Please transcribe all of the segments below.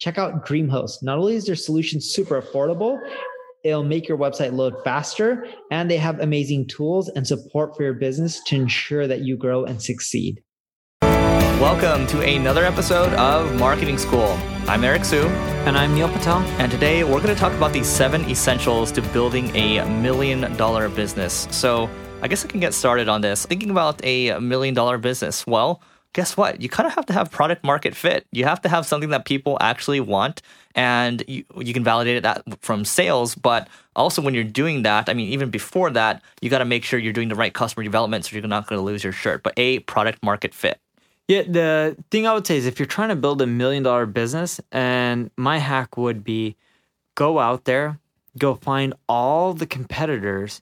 Check out DreamHost. Not only is their solution super affordable, it'll make your website load faster, and they have amazing tools and support for your business to ensure that you grow and succeed. Welcome to another episode of Marketing School. I'm Eric Siu. And I'm Neil Patel. And today we're going to talk about the seven essentials to building a million dollar business. So, I guess I can get started on this. Thinking about a million dollar business, well, guess what? You kind of have to have product market fit. You have to have something that people actually want, and you, you can validate that from sales. But also, when you're doing that, I mean, even before that, you got to make sure you're doing the right customer development so you're not going to lose your shirt. But a product market fit. Yeah, the thing I would say is if you're trying to build a million dollar business, and my hack would be go out there, go find all the competitors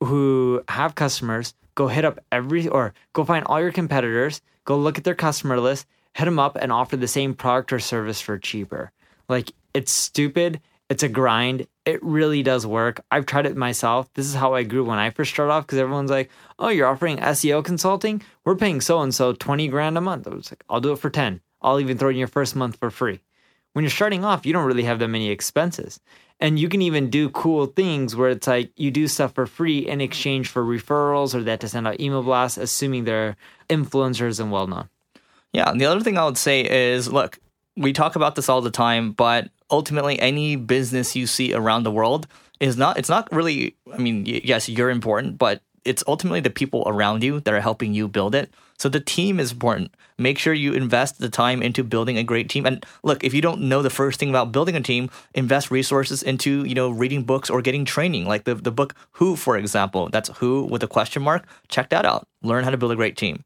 who have customers, go hit up every or go find all your competitors, go look at their customer list, hit them up and offer the same product or service for cheaper. Like it's stupid, it's a grind. It really does work. I've tried it myself. This is how I grew when I first started off because everyone's like, "Oh, you're offering SEO consulting? We're paying so and so 20 grand a month." I was like, "I'll do it for 10. I'll even throw in your first month for free." When you're starting off, you don't really have that many expenses. And you can even do cool things where it's like you do stuff for free in exchange for referrals or that to send out email blasts, assuming they're influencers and well known. Yeah. And the other thing I would say is look, we talk about this all the time, but ultimately, any business you see around the world is not, it's not really, I mean, yes, you're important, but it's ultimately the people around you that are helping you build it. So the team is important. Make sure you invest the time into building a great team. And look, if you don't know the first thing about building a team, invest resources into, you know, reading books or getting training. Like the, the book Who, for example. That's Who with a question mark. Check that out. Learn how to build a great team.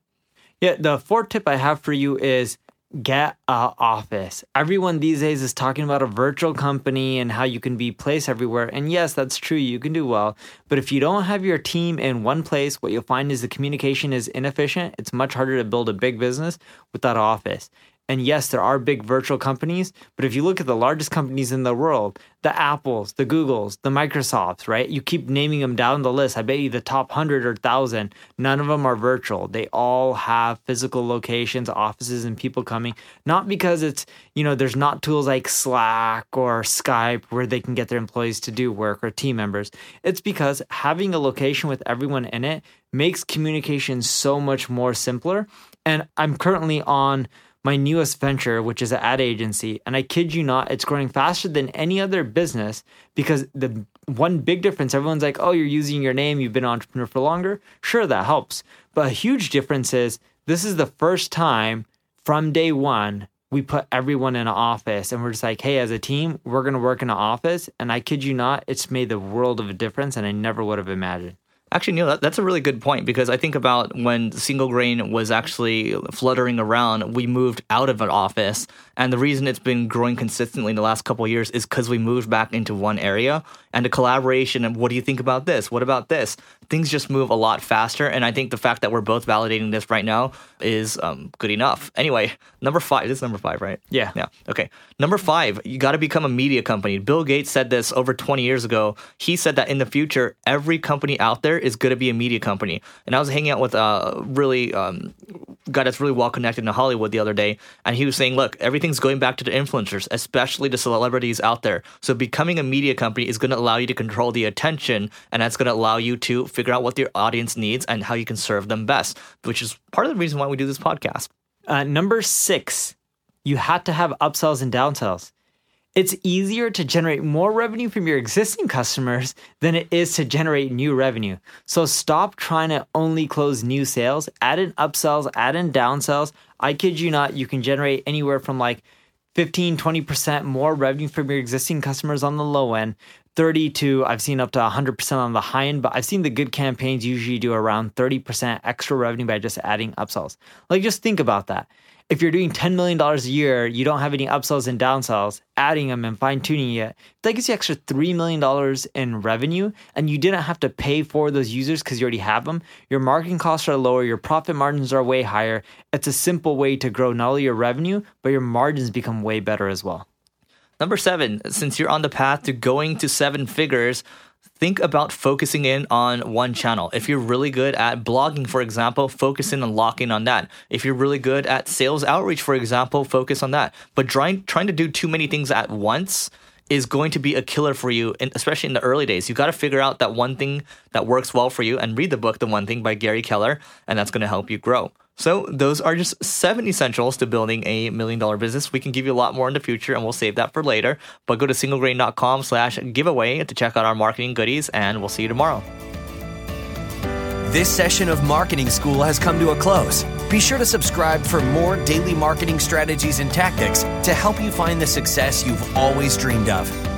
Yeah, the fourth tip I have for you is get a office. Everyone these days is talking about a virtual company and how you can be placed everywhere. And yes, that's true. You can do well. But if you don't have your team in one place, what you'll find is the communication is inefficient. It's much harder to build a big business without office. And yes, there are big virtual companies, but if you look at the largest companies in the world, the Apples, the Googles, the Microsofts, right? You keep naming them down the list. I bet you the top 100 or 1,000, none of them are virtual. They all have physical locations, offices, and people coming. Not because it's, you know, there's not tools like Slack or Skype where they can get their employees to do work or team members. It's because having a location with everyone in it makes communication so much more simpler. And I'm currently on my newest venture, which is an ad agency. And I kid you not, it's growing faster than any other business because the one big difference everyone's like, oh, you're using your name, you've been an entrepreneur for longer. Sure, that helps. But a huge difference is this is the first time from day one we put everyone in an office and we're just like, hey, as a team, we're going to work in an office. And I kid you not, it's made the world of a difference. And I never would have imagined. Actually, Neil, that, that's a really good point because I think about when Single Grain was actually fluttering around, we moved out of an office. And the reason it's been growing consistently in the last couple of years is because we moved back into one area and the collaboration and what do you think about this? What about this? Things just move a lot faster. And I think the fact that we're both validating this right now is um, good enough. Anyway, number five, this is number five, right? Yeah. Yeah. Okay. Number five, you got to become a media company. Bill Gates said this over 20 years ago. He said that in the future, every company out there is going to be a media company. And I was hanging out with a really um, guy that's really well connected in Hollywood the other day, and he was saying, look, everything's going back to the influencers, especially the celebrities out there. So becoming a media company is going to allow you to control the attention, and that's going to allow you to figure out what your audience needs and how you can serve them best, which is part of the reason why we do this podcast. Uh, number six, you had to have upsells and downsells. It's easier to generate more revenue from your existing customers than it is to generate new revenue. So stop trying to only close new sales, add in upsells, add in downsells. I kid you not, you can generate anywhere from like 15, 20% more revenue from your existing customers on the low end, 30 to I've seen up to 100% on the high end, but I've seen the good campaigns usually do around 30% extra revenue by just adding upsells. Like just think about that if you're doing $10 million a year, you don't have any upsells and downsells, adding them and fine tuning it, that gives you extra $3 million in revenue and you didn't have to pay for those users because you already have them. Your marketing costs are lower, your profit margins are way higher. It's a simple way to grow not only your revenue, but your margins become way better as well. Number seven, since you're on the path to going to seven figures, think about focusing in on one channel. If you're really good at blogging, for example, focus in and lock in on that. If you're really good at sales outreach, for example, focus on that. But trying trying to do too many things at once is going to be a killer for you, and especially in the early days. You got to figure out that one thing that works well for you and read the book, The One Thing by Gary Keller, and that's going to help you grow. So those are just seven essentials to building a million dollar business. We can give you a lot more in the future and we'll save that for later. But go to singlegrain.com slash giveaway to check out our marketing goodies and we'll see you tomorrow. This session of Marketing School has come to a close. Be sure to subscribe for more daily marketing strategies and tactics to help you find the success you've always dreamed of.